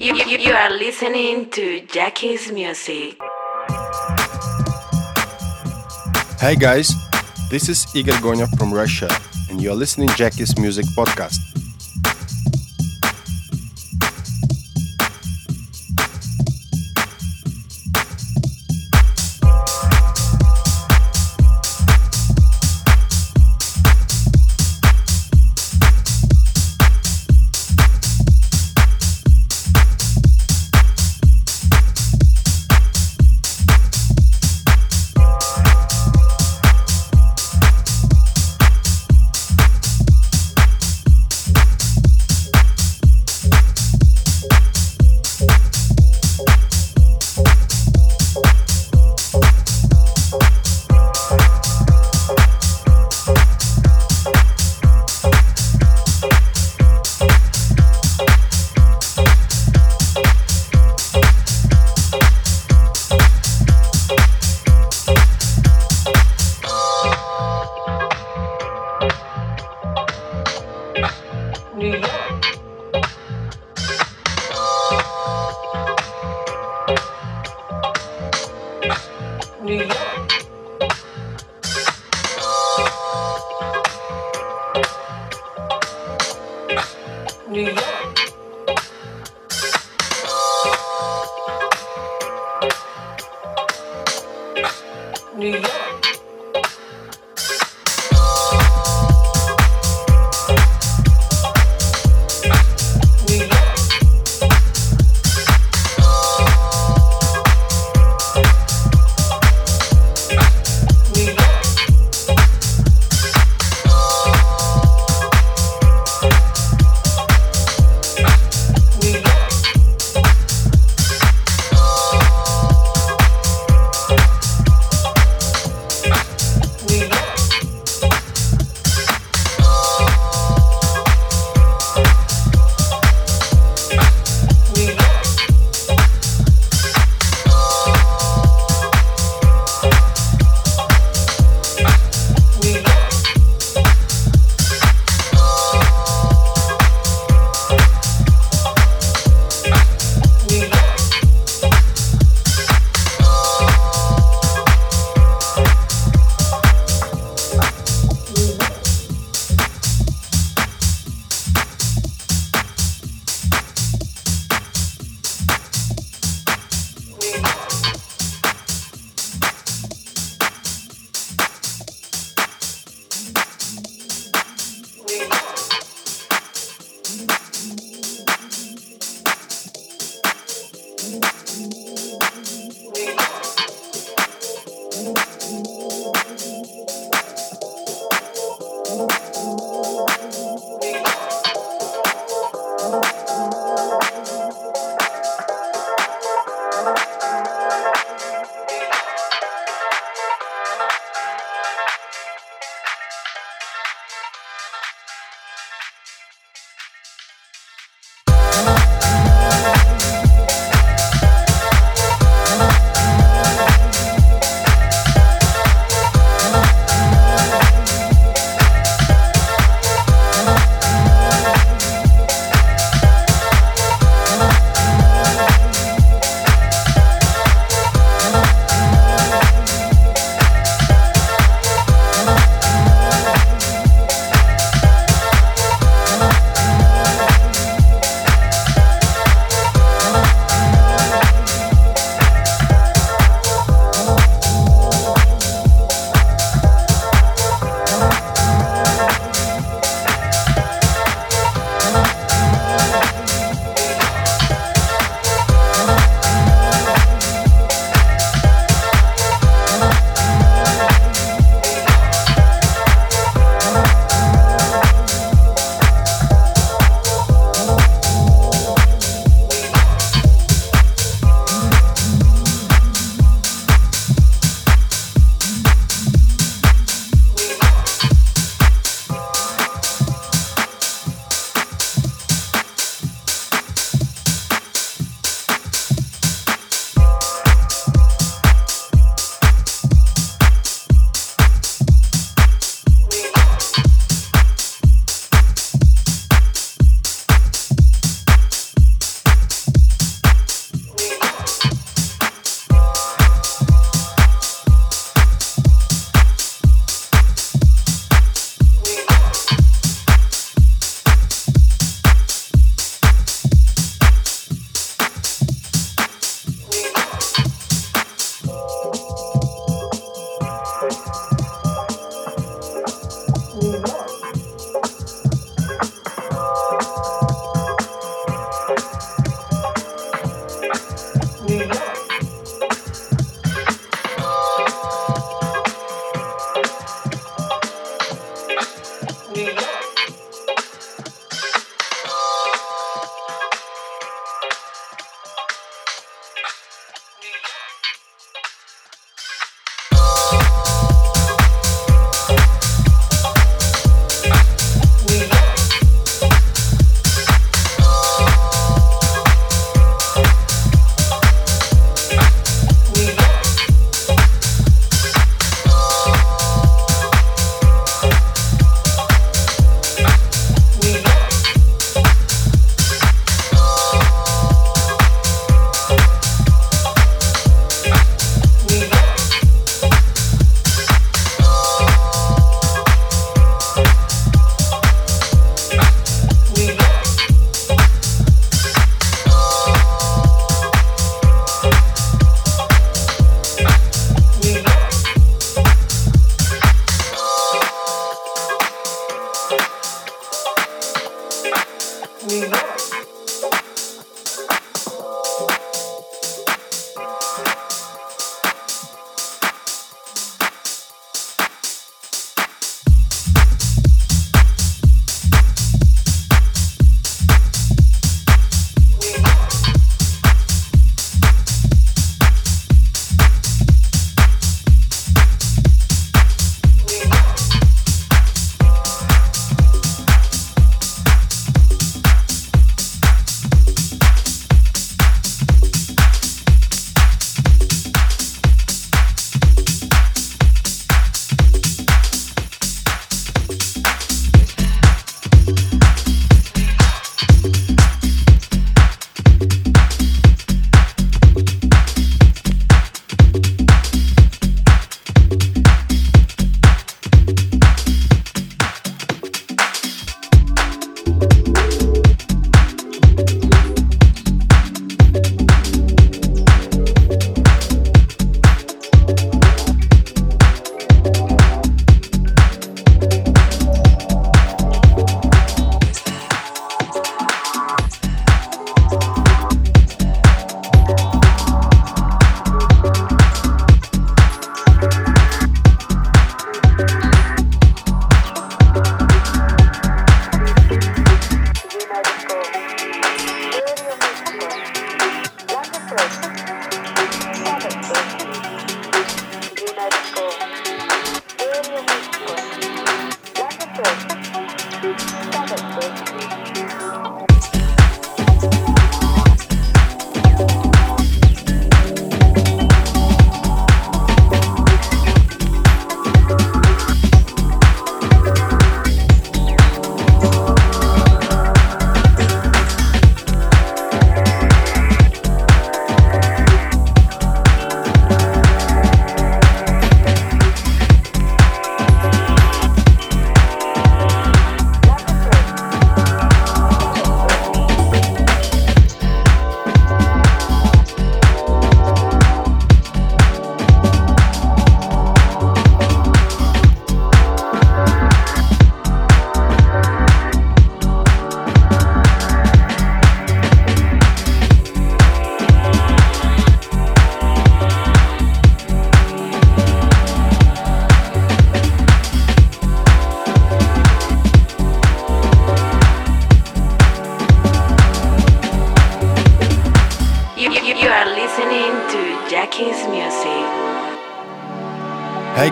You, you, you are listening to Jackie's Music. Hi guys, this is Igor Gonya from Russia, and you are listening Jackie's Music Podcast. 旅游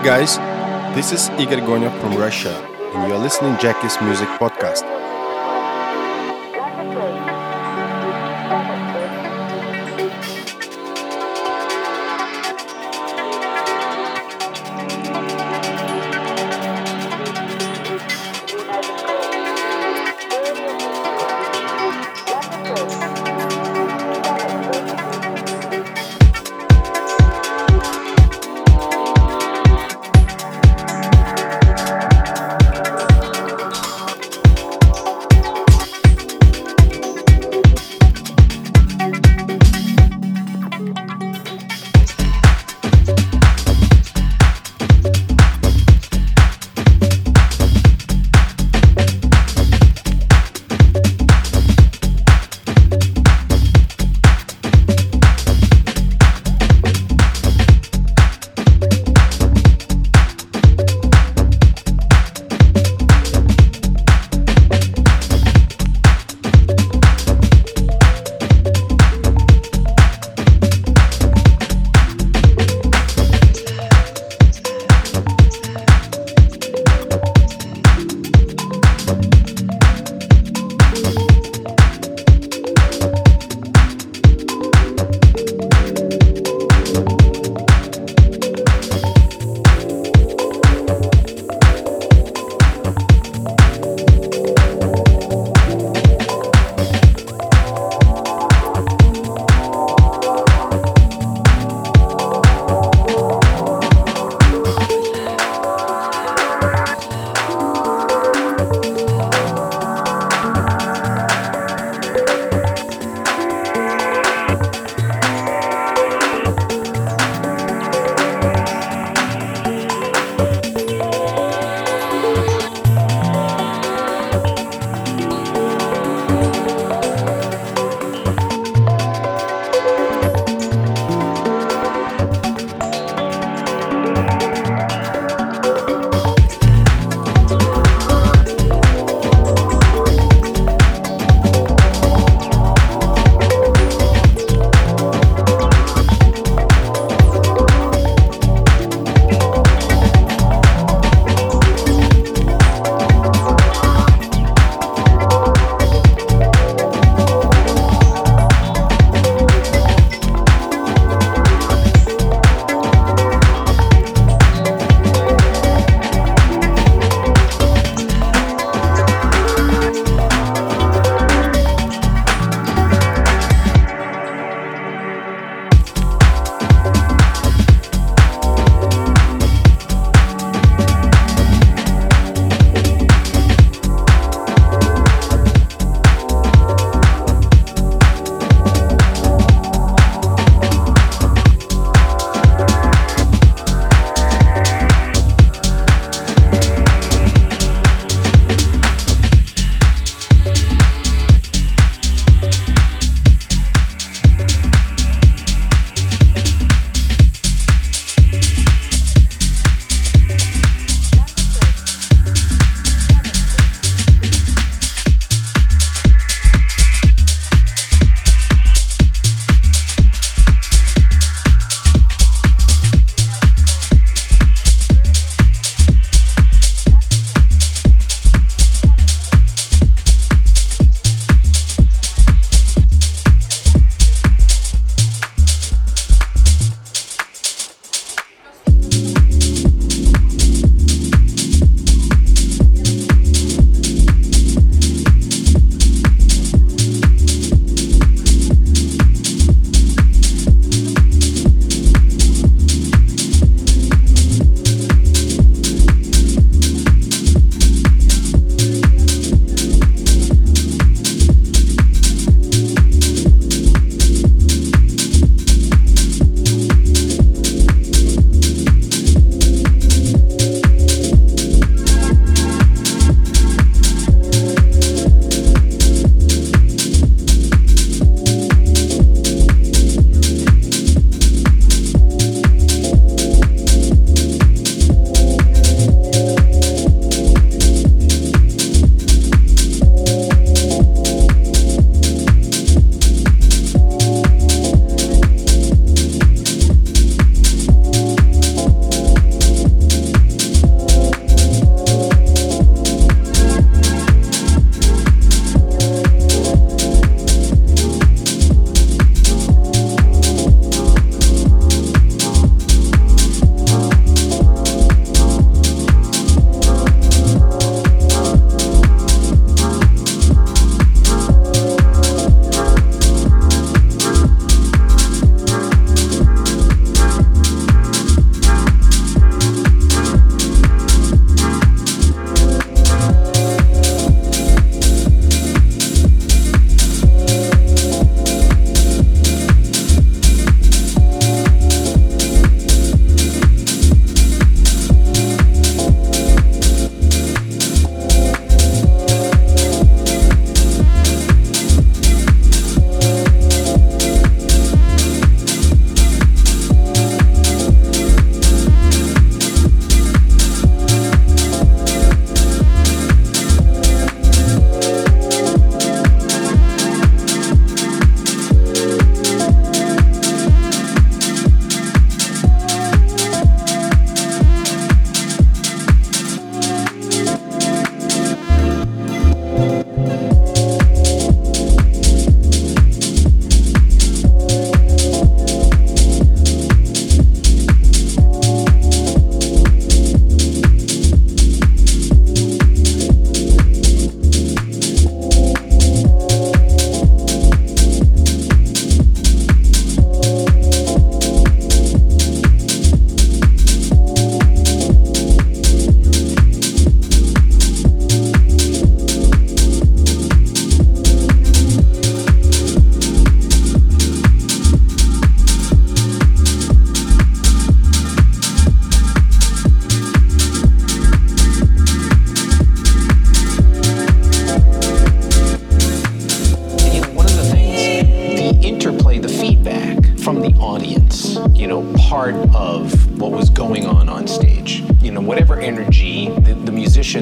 guys, this is Igor Gonyov from Russia, and you're listening Jackie's Music Podcast.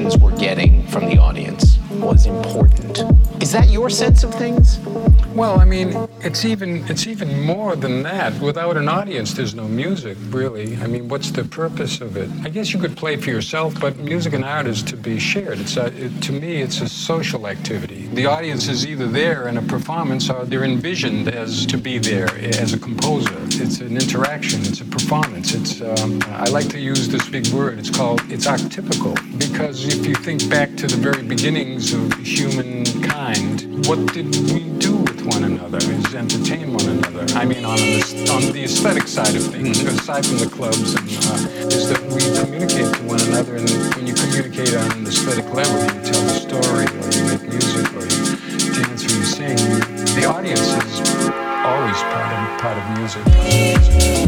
Musicians were getting from the audience was important. Is that your sense of things? Well, I mean, it's even it's even more than that. Without an audience, there's no music, really. I mean, what's the purpose of it? I guess you could play for yourself, but music and art is to be shared. It's a, it, to me, it's a social activity. The audience is either there in a performance or they're envisioned as to be there as a composer. It's an interaction. It's a performance. It's um, I like to use this big word. It's called it's archetypical because if you think back to the very beginnings of humankind, what did we do one another? Is entertain one another? I mean, on the, on the aesthetic side of things, mm-hmm. aside from the clubs, and, uh, is that we communicate to one another, and when you communicate on an aesthetic level, you tell a story, or you make music, or you dance, or you sing. The audience is always part of part of music.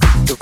do.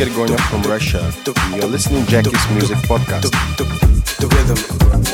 Igor Gonya from Russia, you're listening to Jackie's Music Podcast. The rhythm.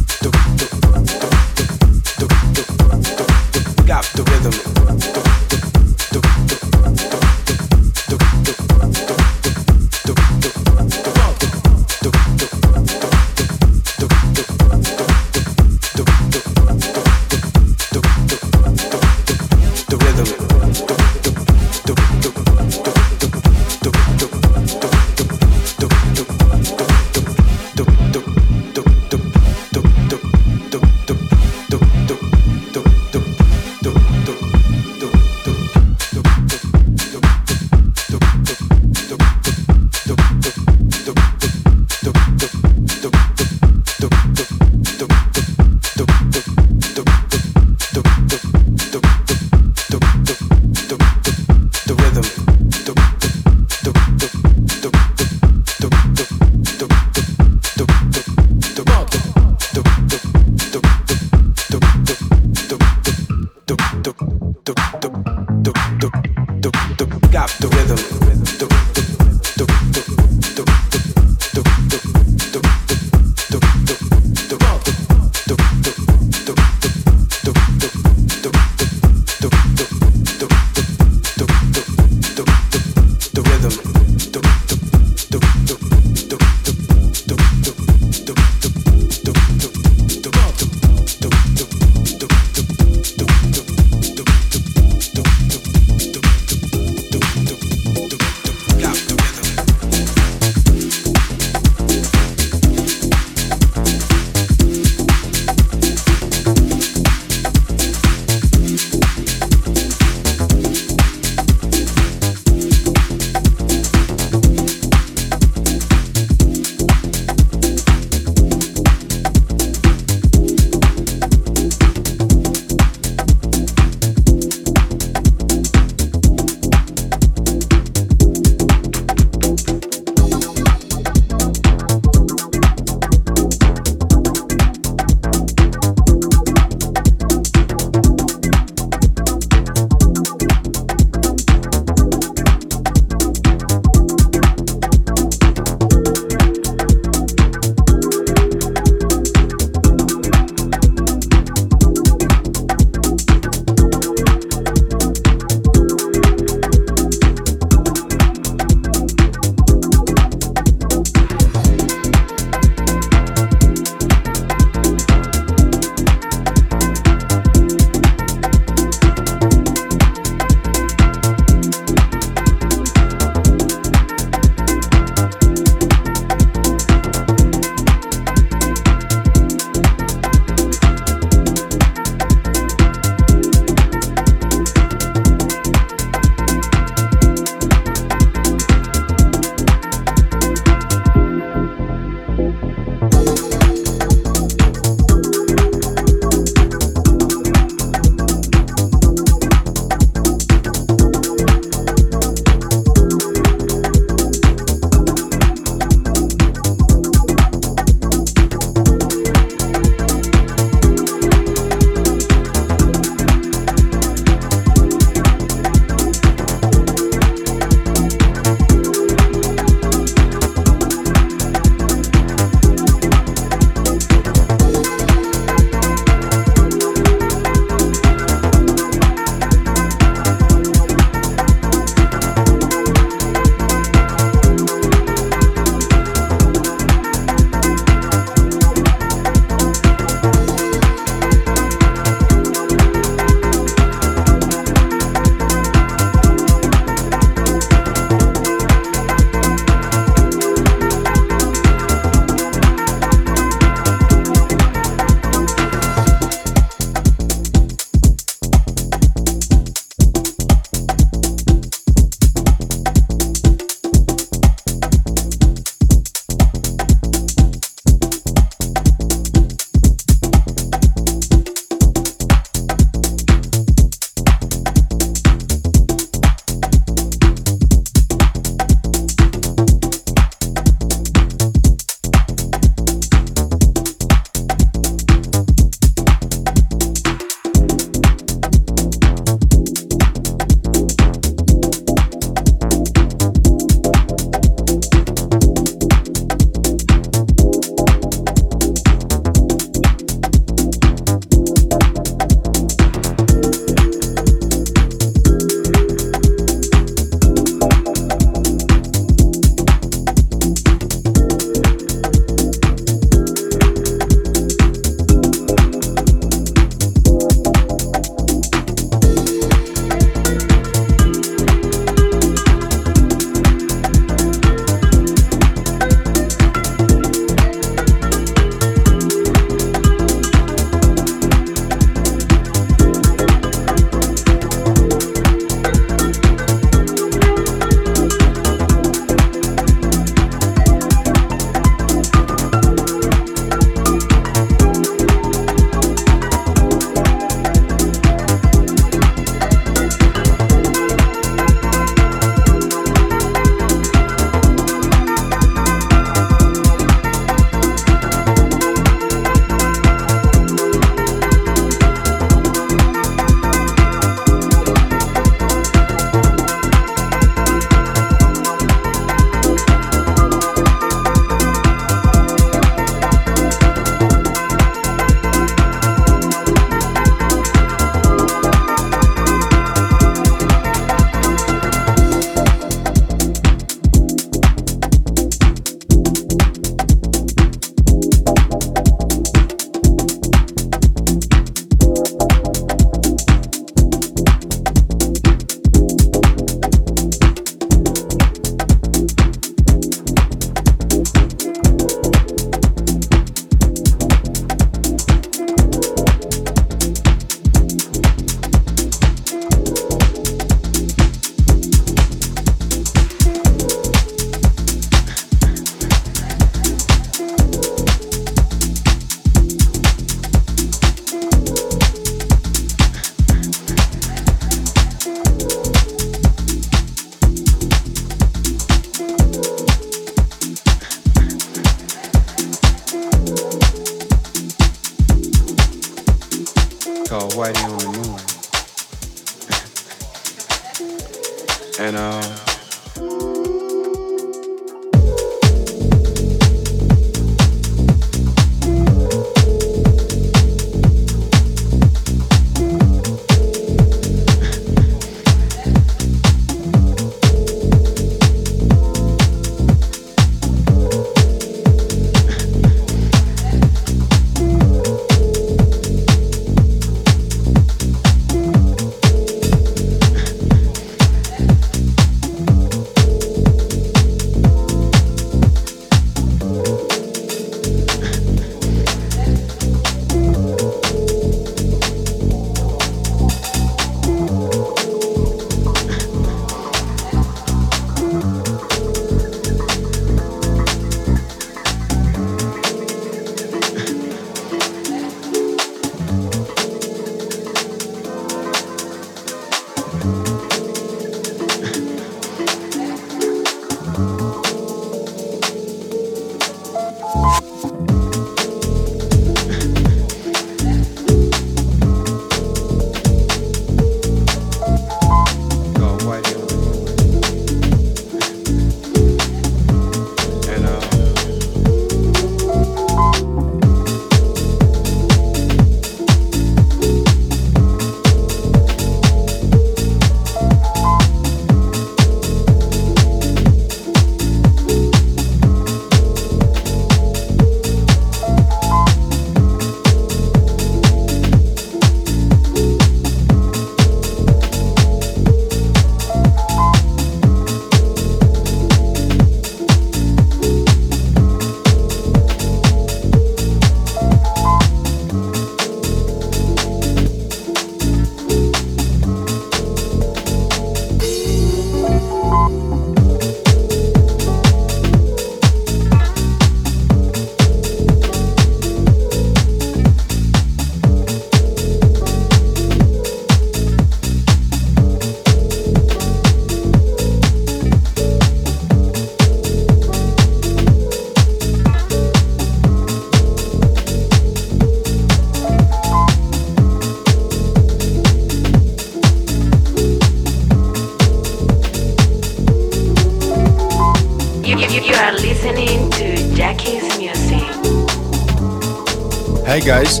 Hi guys,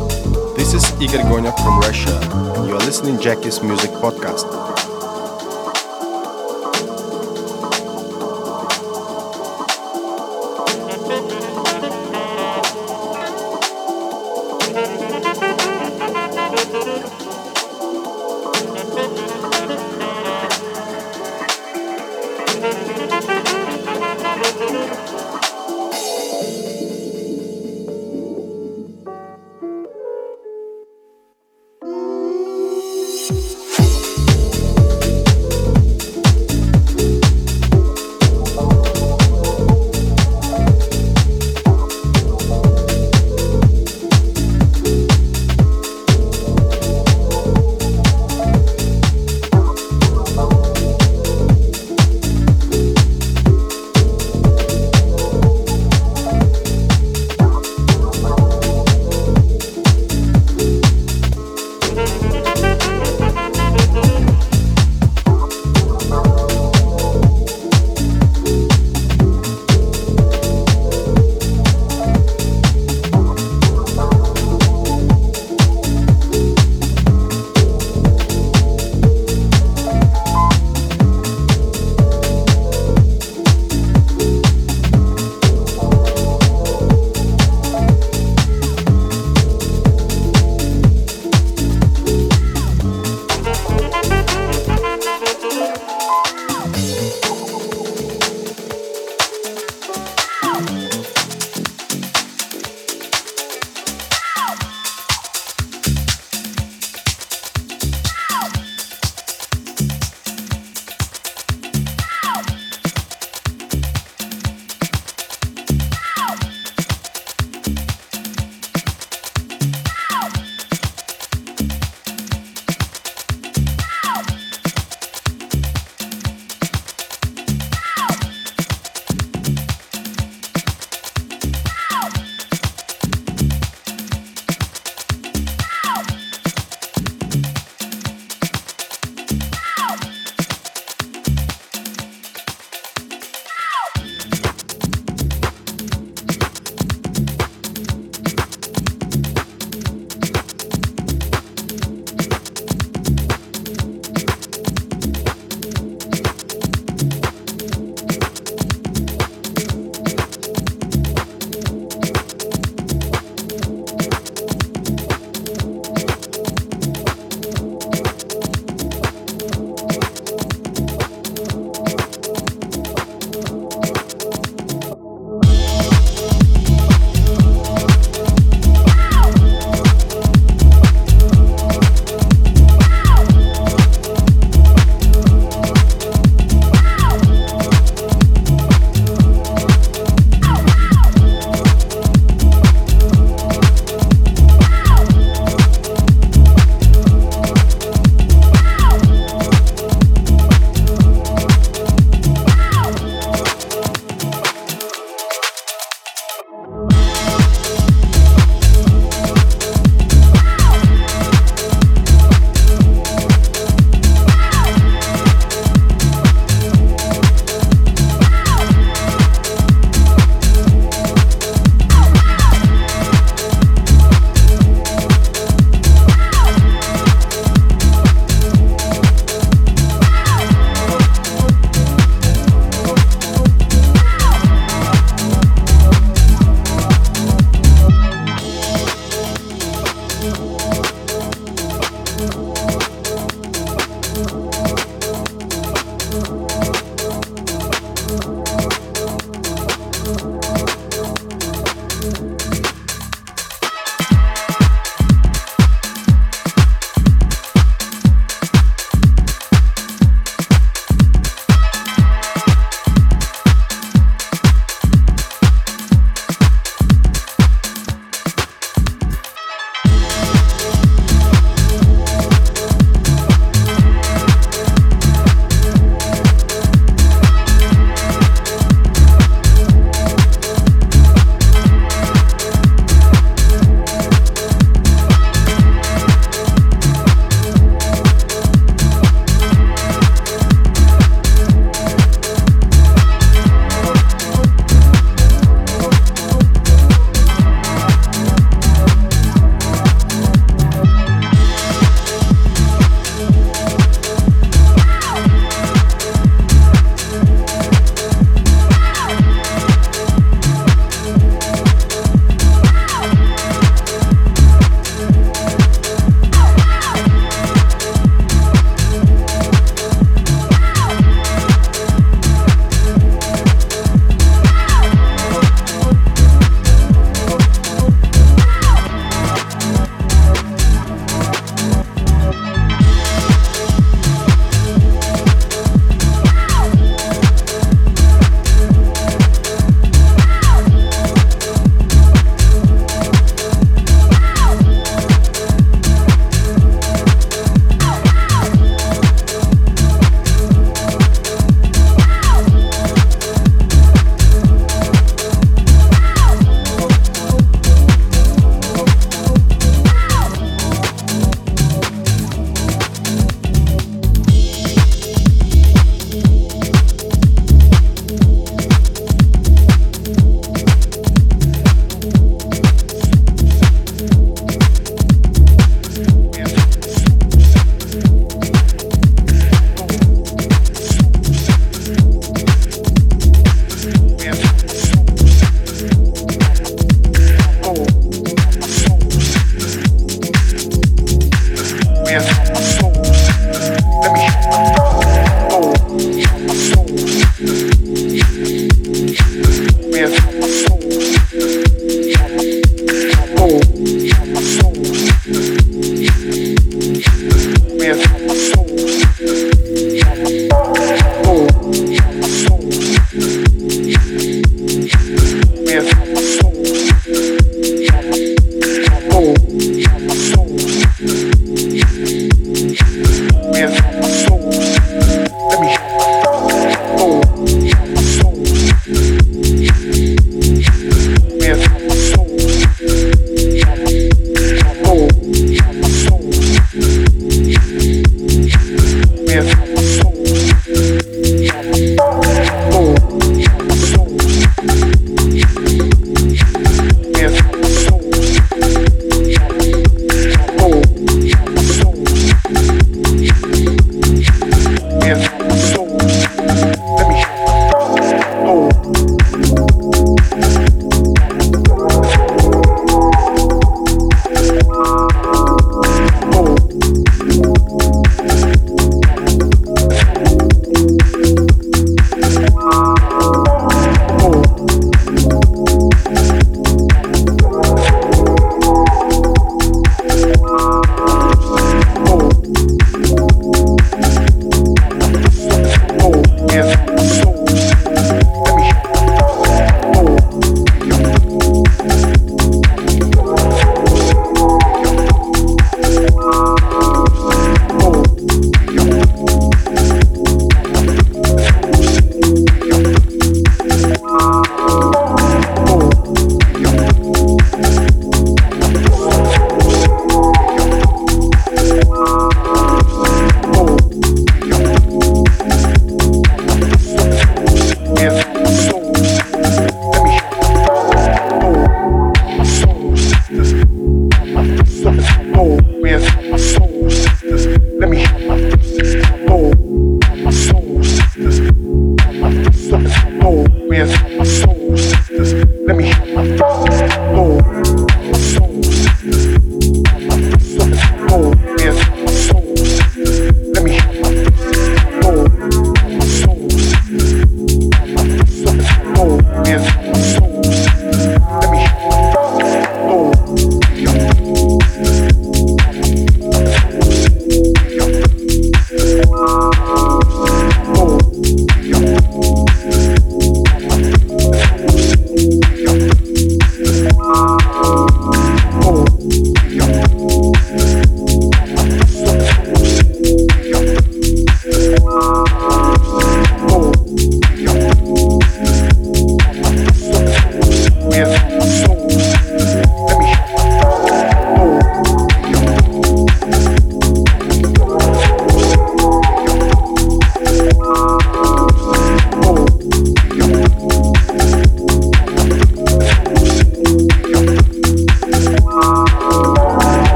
this is Igor Gonya from Russia. You are listening Jackie's Music Podcast.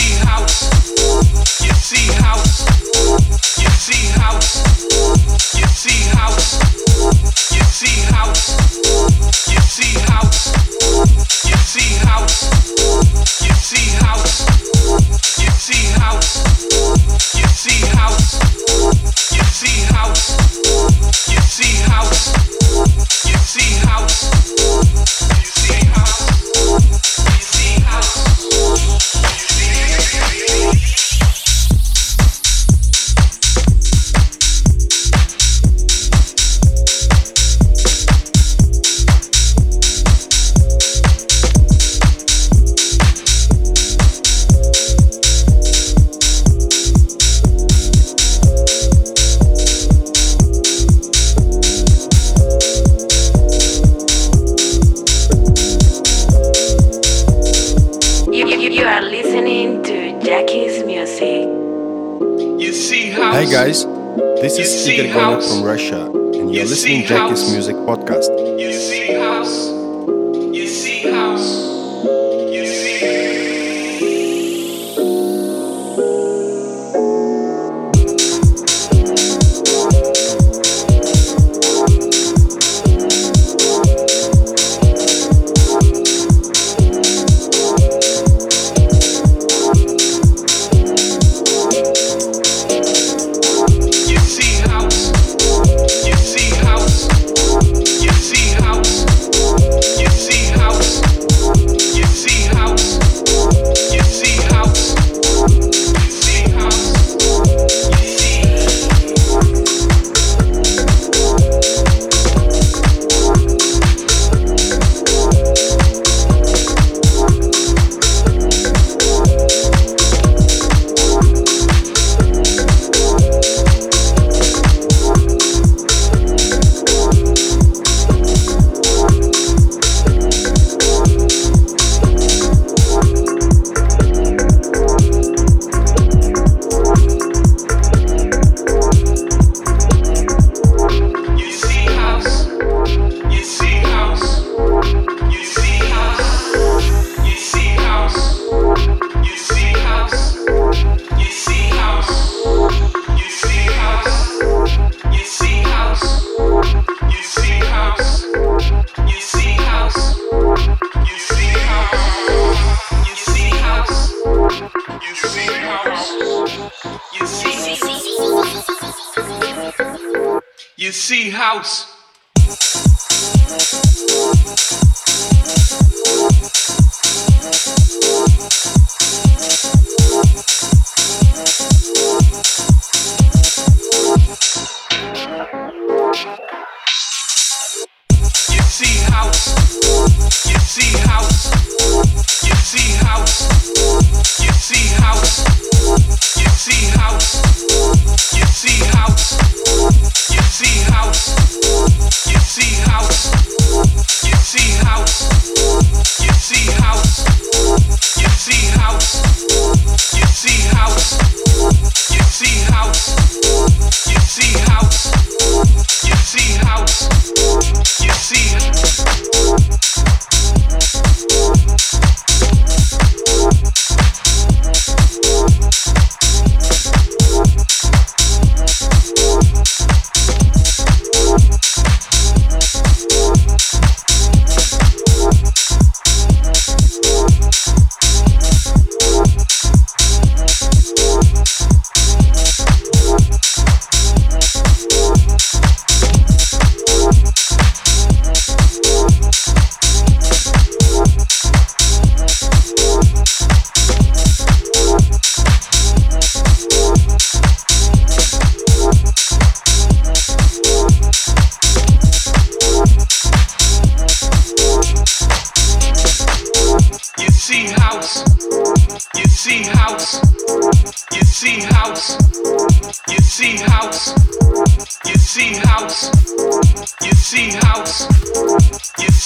see house, you see house.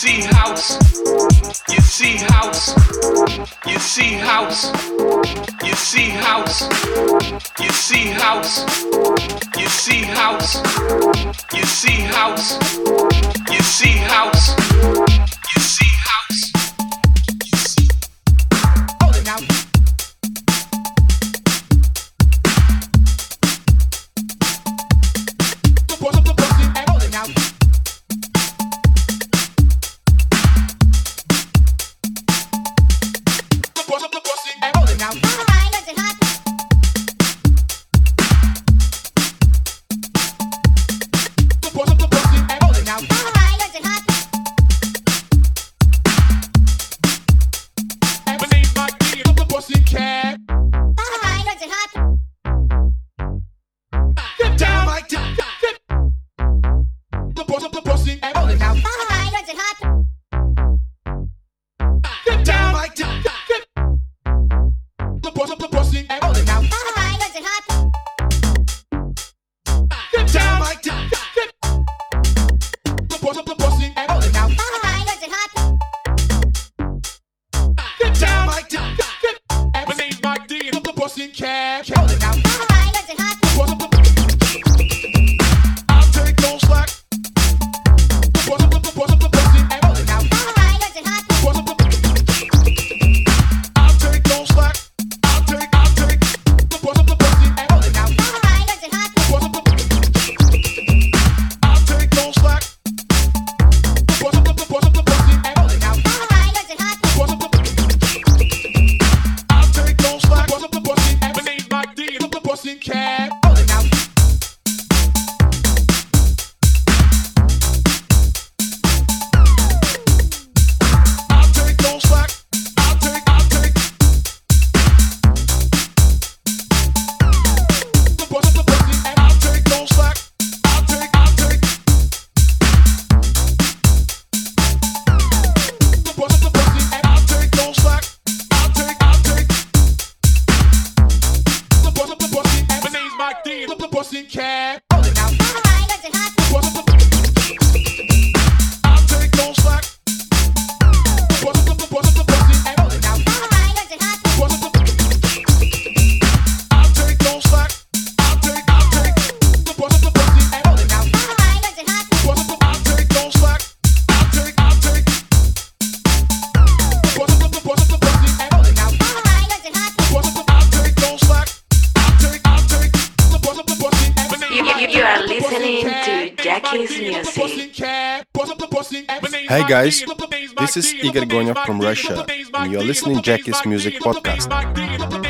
see house, you see house, you see house, you see house, you see house, you see house, you see house, you see house. is Igor Gonya from Russia, and you are listening to Jackie's Music Podcast.